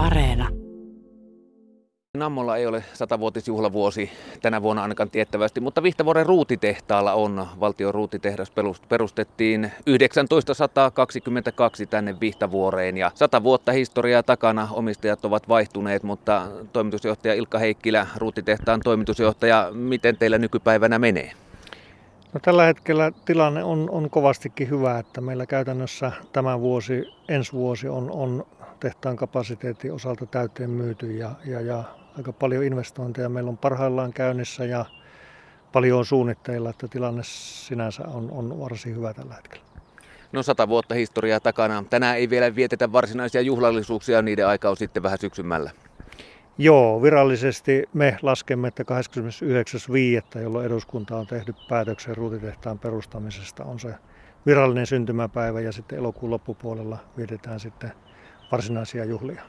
Areena. Nammolla ei ole satavuotisjuhlavuosi tänä vuonna ainakaan tiettävästi, mutta Vihtavuoren ruutitehtaalla on. Valtion ruutitehdas perustettiin 1922 tänne Vihtavuoreen ja sata vuotta historiaa takana omistajat ovat vaihtuneet, mutta toimitusjohtaja Ilkka Heikkilä, ruutitehtaan toimitusjohtaja, miten teillä nykypäivänä menee? No, tällä hetkellä tilanne on, on kovastikin hyvä, että meillä käytännössä tämä vuosi, ensi vuosi on, on tehtaan kapasiteetin osalta täyteen myyty ja, ja, ja aika paljon investointeja meillä on parhaillaan käynnissä ja paljon on suunnitteilla, että tilanne sinänsä on, on varsin hyvä tällä hetkellä. No sata vuotta historiaa takana. Tänään ei vielä vietetä varsinaisia juhlallisuuksia, niiden aika on sitten vähän syksymällä. Joo, virallisesti me laskemme, että 29.5., jolloin eduskunta on tehnyt päätöksen ruutitehtaan perustamisesta, on se virallinen syntymäpäivä ja sitten elokuun loppupuolella vietetään sitten varsinaisia juhlia.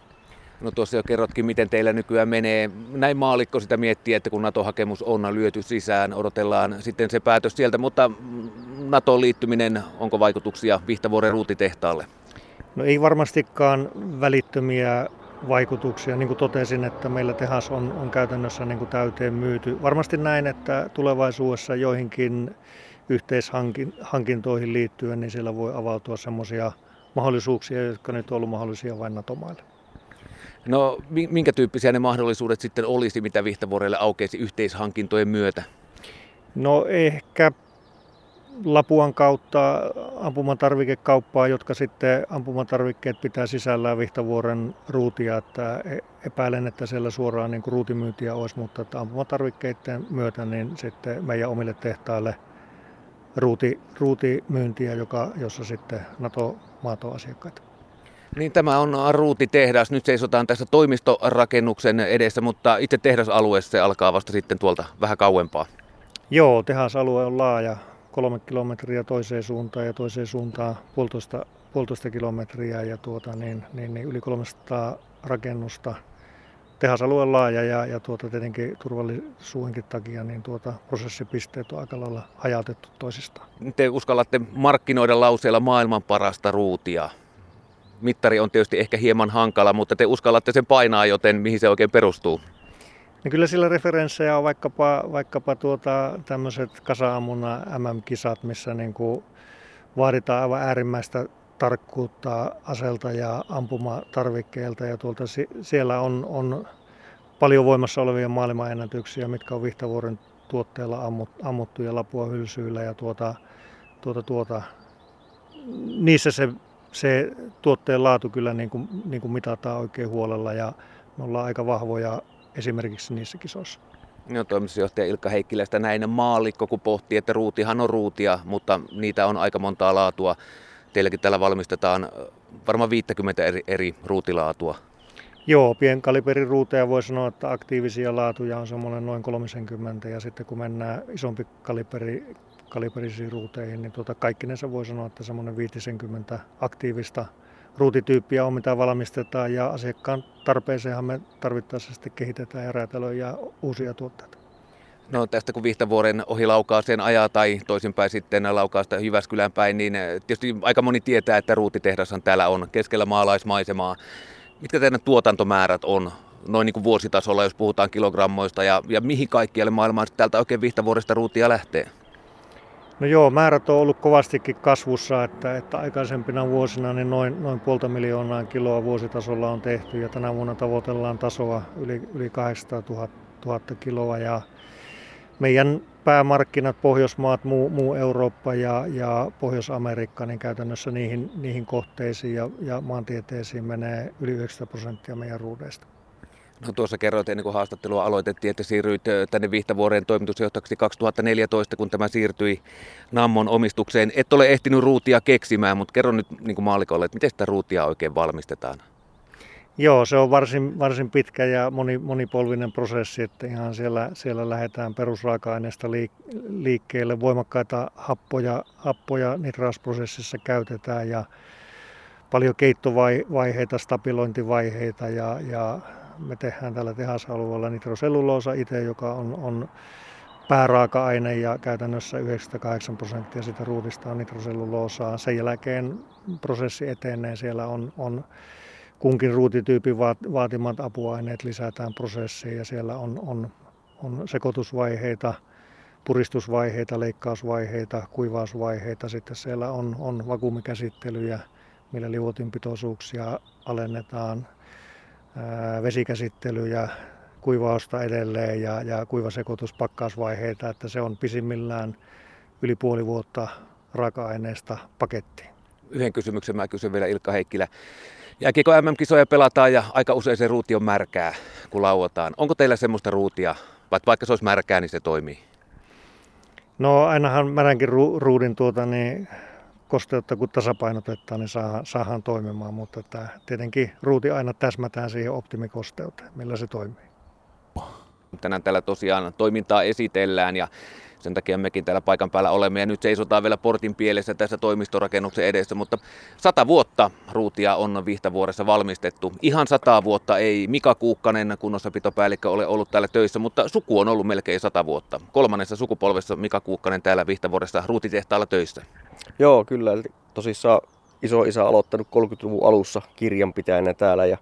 No tuossa jo kerrotkin, miten teillä nykyään menee. Näin maalikko sitä miettii, että kun NATO-hakemus on lyöty sisään, odotellaan sitten se päätös sieltä, mutta NATOon liittyminen, onko vaikutuksia Vihtavuoren ruutitehtaalle? No ei varmastikaan välittömiä vaikutuksia. Niin kuin totesin, että meillä tehas on, on käytännössä niin kuin täyteen myyty. Varmasti näin, että tulevaisuudessa joihinkin yhteishankintoihin liittyen, niin siellä voi avautua sellaisia mahdollisuuksia, jotka nyt on ollut mahdollisia vain NATO-maille. No minkä tyyppisiä ne mahdollisuudet sitten olisi, mitä Vihtavuorelle aukeisi yhteishankintojen myötä? No ehkä Lapuan kautta ampumatarvikekauppaa, jotka sitten ampumatarvikkeet pitää sisällään Vihtavuoren ruutia, että e- epäilen, että siellä suoraan niin kuin ruutimyyntiä olisi, mutta että ampumatarvikkeiden myötä niin sitten meidän omille tehtaille ruuti, ruutimyyntiä, joka, jossa sitten NATO-maat on asiakkaita. Niin tämä on ruutitehdas. Nyt seisotaan tässä toimistorakennuksen edessä, mutta itse tehdasalue se alkaa vasta sitten tuolta vähän kauempaa. Joo, tehasalue on laaja, kolme kilometriä toiseen suuntaan ja toiseen suuntaan puolitoista, puolitoista kilometriä ja tuota, niin, niin, niin yli 300 rakennusta. Tehasalue on laaja ja, ja tuota, tietenkin turvallisuudenkin takia niin tuota, prosessipisteet on aika lailla hajautettu toisistaan. Te uskallatte markkinoida lauseella maailman parasta ruutia mittari on tietysti ehkä hieman hankala, mutta te uskallatte sen painaa, joten mihin se oikein perustuu? No kyllä sillä referenssejä on vaikkapa, vaikkapa tuota, tämmöiset kasa-ammunnan MM-kisat, missä niin kuin vaaditaan aivan äärimmäistä tarkkuutta aselta ja ampumatarvikkeilta. Ja tuolta, siellä on, on paljon voimassa olevia maailmanennätyksiä, mitkä on Vihtavuoren tuotteella ammut, ammuttu ja lapua hylsyillä. Ja tuota, tuota, tuota, niissä se se tuotteen laatu kyllä niin kuin, niin kuin mitataan oikein huolella ja me ollaan aika vahvoja esimerkiksi niissä kisoissa. No, toimitusjohtaja Ilkka Heikkilästä näin maalikko, kun pohtii, että ruutihan on ruutia, mutta niitä on aika montaa laatua. Teilläkin täällä valmistetaan varmaan 50 eri, eri ruutilaatua. Joo, pienkaliberin ruuteja voi sanoa, että aktiivisia laatuja on semmoinen noin 30 ja sitten kun mennään isompi kaliberi kaliberisiin ruuteihin, niin tuota, kaikkinensa voi sanoa, että semmoinen 50 aktiivista ruutityyppiä on, mitä valmistetaan ja asiakkaan tarpeeseenhan me tarvittaessa sitten kehitetään ja räätälöidään uusia tuotteita. No tästä kun Vihtavuoren ohi sen ajaa tai toisinpäin sitten laukaasta Jyväskylän päin, niin eh, tietysti aika moni tietää, että ruutitehdashan täällä on keskellä maalaismaisemaa. Mitkä teidän tuotantomäärät on noin niin kuin vuositasolla, jos puhutaan kilogrammoista ja, ja mihin kaikkialle maailmaan täältä oikein Vihtavuoresta ruutia lähtee? No joo, määrät on ollut kovastikin kasvussa, että, että aikaisempina vuosina niin noin, noin puolta miljoonaa kiloa vuositasolla on tehty ja tänä vuonna tavoitellaan tasoa yli, yli 800 000, 000 kiloa ja meidän päämarkkinat, Pohjoismaat, muu, muu Eurooppa ja, ja Pohjois-Amerikka, niin käytännössä niihin, niihin kohteisiin ja, ja maantieteisiin menee yli 90 prosenttia meidän ruudeista. Tuossa kerroit ennen kuin haastattelua aloitettiin, että siirryit tänne Vihtavuoreen toimitusjohtajaksi 2014, kun tämä siirtyi Nammon omistukseen. Et ole ehtinyt ruutia keksimään, mutta kerro nyt niin kuin maalikolle, että miten sitä ruutia oikein valmistetaan? Joo, se on varsin, varsin pitkä ja moni, monipolvinen prosessi, että ihan siellä, siellä lähdetään perusraaka-aineesta liikkeelle. Voimakkaita happoja, happoja nitrausprosessissa käytetään ja paljon keittovaiheita, stabilointivaiheita ja, ja me tehdään tällä tehasalueella nitroselluloosa itse, joka on, on pääraaka-aine ja käytännössä 98 prosenttia sitä ruudista on nitroselluloosaa. Sen jälkeen prosessi etenee, siellä on, on kunkin ruutityypin vaatimat apuaineet lisätään prosessiin ja siellä on, on, on sekoitusvaiheita, puristusvaiheita, leikkausvaiheita, kuivausvaiheita. Sitten siellä on, on vakuumikäsittelyjä, millä liuotinpitoisuuksia alennetaan, ää, vesikäsittelyjä, kuivausta edelleen ja, ja kuivasekoituspakkausvaiheita, että se on pisimmillään yli puoli vuotta raaka-aineesta pakettiin. Yhden kysymyksen mä kysyn vielä Ilkka Heikkilä. Jääkiekko MM-kisoja pelataan ja aika usein se ruuti on märkää, kun lauataan. Onko teillä semmoista ruutia, vaikka se olisi märkää, niin se toimii? No ainahan märänkin ru- ruudin tuota, niin kosteutta kun tasapainotetaan, niin saadaan, saadaan toimimaan, mutta että tietenkin ruuti aina täsmätään siihen optimikosteuteen, millä se toimii. Tänään täällä tosiaan toimintaa esitellään ja sen takia mekin täällä paikan päällä olemme ja nyt seisotaan vielä portin pielessä tässä toimistorakennuksen edessä, mutta sata vuotta ruutia on Vihtavuoressa valmistettu. Ihan sata vuotta ei Mika Kuukkanen, kunnossapitopäällikkö, ole ollut täällä töissä, mutta suku on ollut melkein sata vuotta. Kolmannessa sukupolvessa Mika Kuukkanen täällä Vihtavuoressa ruutitehtaalla töissä. Joo, kyllä. Tosissaan iso isä aloittanut 30-luvun alussa kirjanpitäjänä täällä ja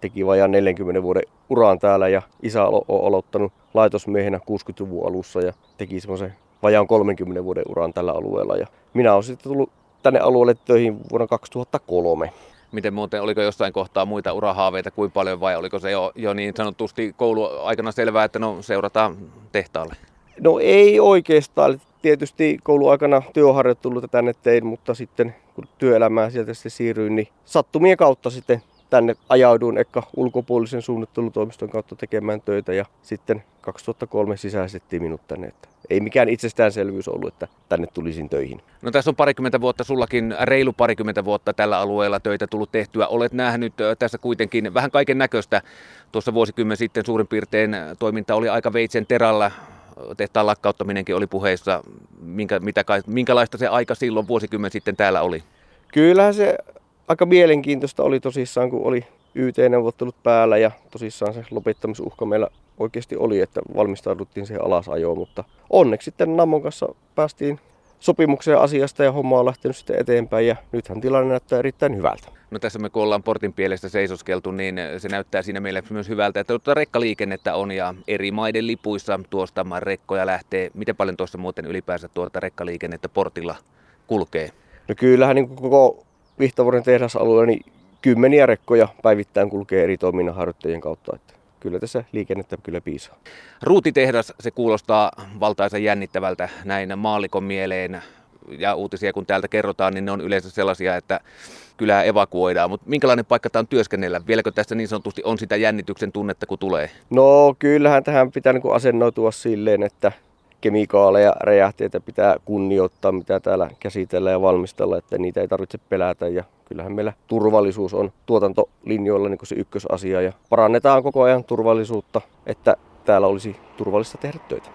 teki vajaan 40 vuoden uraan täällä ja isä on aloittanut laitosmiehenä 60-luvun alussa ja teki semmoisen vajaan 30 vuoden uraan tällä alueella. Ja minä olen sitten tullut tänne alueelle töihin vuonna 2003. Miten muuten, oliko jossain kohtaa muita urahaaveita kuin paljon vai oliko se jo, jo niin sanotusti kouluaikana selvää, että no seurataan tehtaalle? No ei oikeastaan. Tietysti kouluaikana työharjoitteluita tänne tein, mutta sitten kun työelämää sieltä sitten siirryin, niin sattumien kautta sitten tänne ajauduin ehkä ulkopuolisen suunnittelutoimiston kautta tekemään töitä ja sitten 2003 sisäistettiin minut tänne. Että ei mikään itsestäänselvyys ollut, että tänne tulisin töihin. No tässä on parikymmentä vuotta, sullakin reilu parikymmentä vuotta tällä alueella töitä tullut tehtyä. Olet nähnyt tässä kuitenkin vähän kaiken näköistä. Tuossa vuosikymmen sitten suurin piirtein toiminta oli aika veitsen terällä. Tehtaan lakkauttaminenkin oli puheissa. Minkä, mitä, minkälaista se aika silloin vuosikymmen sitten täällä oli? Kyllähän se aika mielenkiintoista oli tosissaan, kun oli YT-neuvottelut päällä ja tosissaan se lopettamisuhka meillä oikeasti oli, että valmistauduttiin siihen alasajoon, mutta onneksi sitten Nammon kanssa päästiin sopimukseen asiasta ja homma on lähtenyt sitten eteenpäin ja nythän tilanne näyttää erittäin hyvältä. No tässä me kun ollaan portin pielestä seisoskeltu, niin se näyttää siinä meille myös hyvältä, että tuota rekkaliikennettä on ja eri maiden lipuissa tuosta rekkoja lähtee. Miten paljon tuossa muuten ylipäänsä tuota rekkaliikennettä portilla kulkee? No kyllähän niin koko Vihtavuoren tehdasalue, niin kymmeniä rekkoja päivittäin kulkee eri toiminnanharjoittajien kautta. Että kyllä tässä liikennettä kyllä piisaa. Ruutitehdas, se kuulostaa valtaisen jännittävältä näin maalikon mieleen. Ja uutisia kun täältä kerrotaan, niin ne on yleensä sellaisia, että kylää evakuoidaan. Mutta minkälainen paikka tämä on työskennellä? Vieläkö tässä niin sanotusti on sitä jännityksen tunnetta, kun tulee? No kyllähän tähän pitää niin asennoitua silleen, että kemikaaleja, räjähteitä pitää kunnioittaa, mitä täällä käsitellään ja valmistella, että niitä ei tarvitse pelätä. Ja kyllähän meillä turvallisuus on tuotantolinjoilla niin se ykkösasia ja parannetaan koko ajan turvallisuutta, että täällä olisi turvallista tehdä töitä.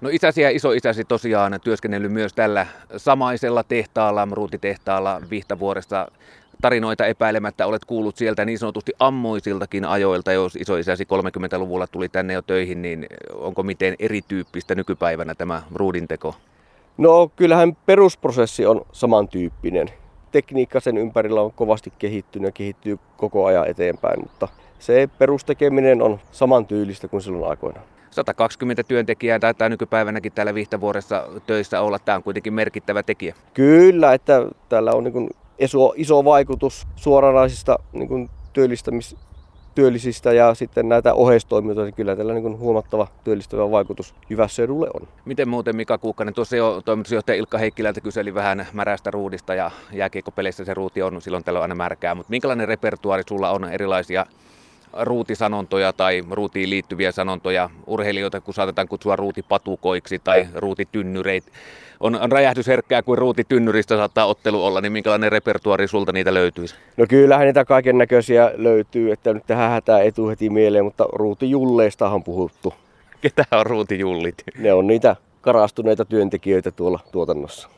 No isäsi ja isoisäsi tosiaan työskennellyt myös tällä samaisella tehtaalla, ruutitehtaalla Vihtavuoressa tarinoita epäilemättä olet kuullut sieltä niin sanotusti ammoisiltakin ajoilta, jos isoisäsi 30-luvulla tuli tänne jo töihin, niin onko miten erityyppistä nykypäivänä tämä ruudinteko? No kyllähän perusprosessi on samantyyppinen. Tekniikka sen ympärillä on kovasti kehittynyt ja kehittyy koko ajan eteenpäin, mutta se perustekeminen on samantyylistä kuin silloin aikoinaan. 120 työntekijää taitaa nykypäivänäkin täällä Vihtavuoressa töissä olla. Tämä on kuitenkin merkittävä tekijä. Kyllä, että täällä on niin iso, iso vaikutus suoranaisista niin kuin työllistämis, työllisistä ja sitten näitä oheistoimijoita, niin kyllä tällä niin huomattava työllistävä vaikutus Jyvässeudulle on. Miten muuten Mika Kuukkanen, tuossa jo toimitusjohtaja Ilkka Heikkilältä kyseli vähän märästä ruudista ja jääkiekkopeleissä se ruuti on silloin tällöin aina märkää, mutta minkälainen repertuaari sulla on erilaisia ruutisanontoja tai ruutiin liittyviä sanontoja, urheilijoita kun saatetaan kutsua ruutipatukoiksi tai ruutitynnyreitä. On, on räjähdysherkkää kuin ruutitynnyristä saattaa ottelu olla, niin minkälainen repertuaari sulta niitä löytyisi? No kyllähän niitä kaiken näköisiä löytyy, että nyt tähän hätää etu heti mieleen, mutta ruutijulleista on puhuttu. Ketä on ruutijullit? Ne on niitä karastuneita työntekijöitä tuolla tuotannossa.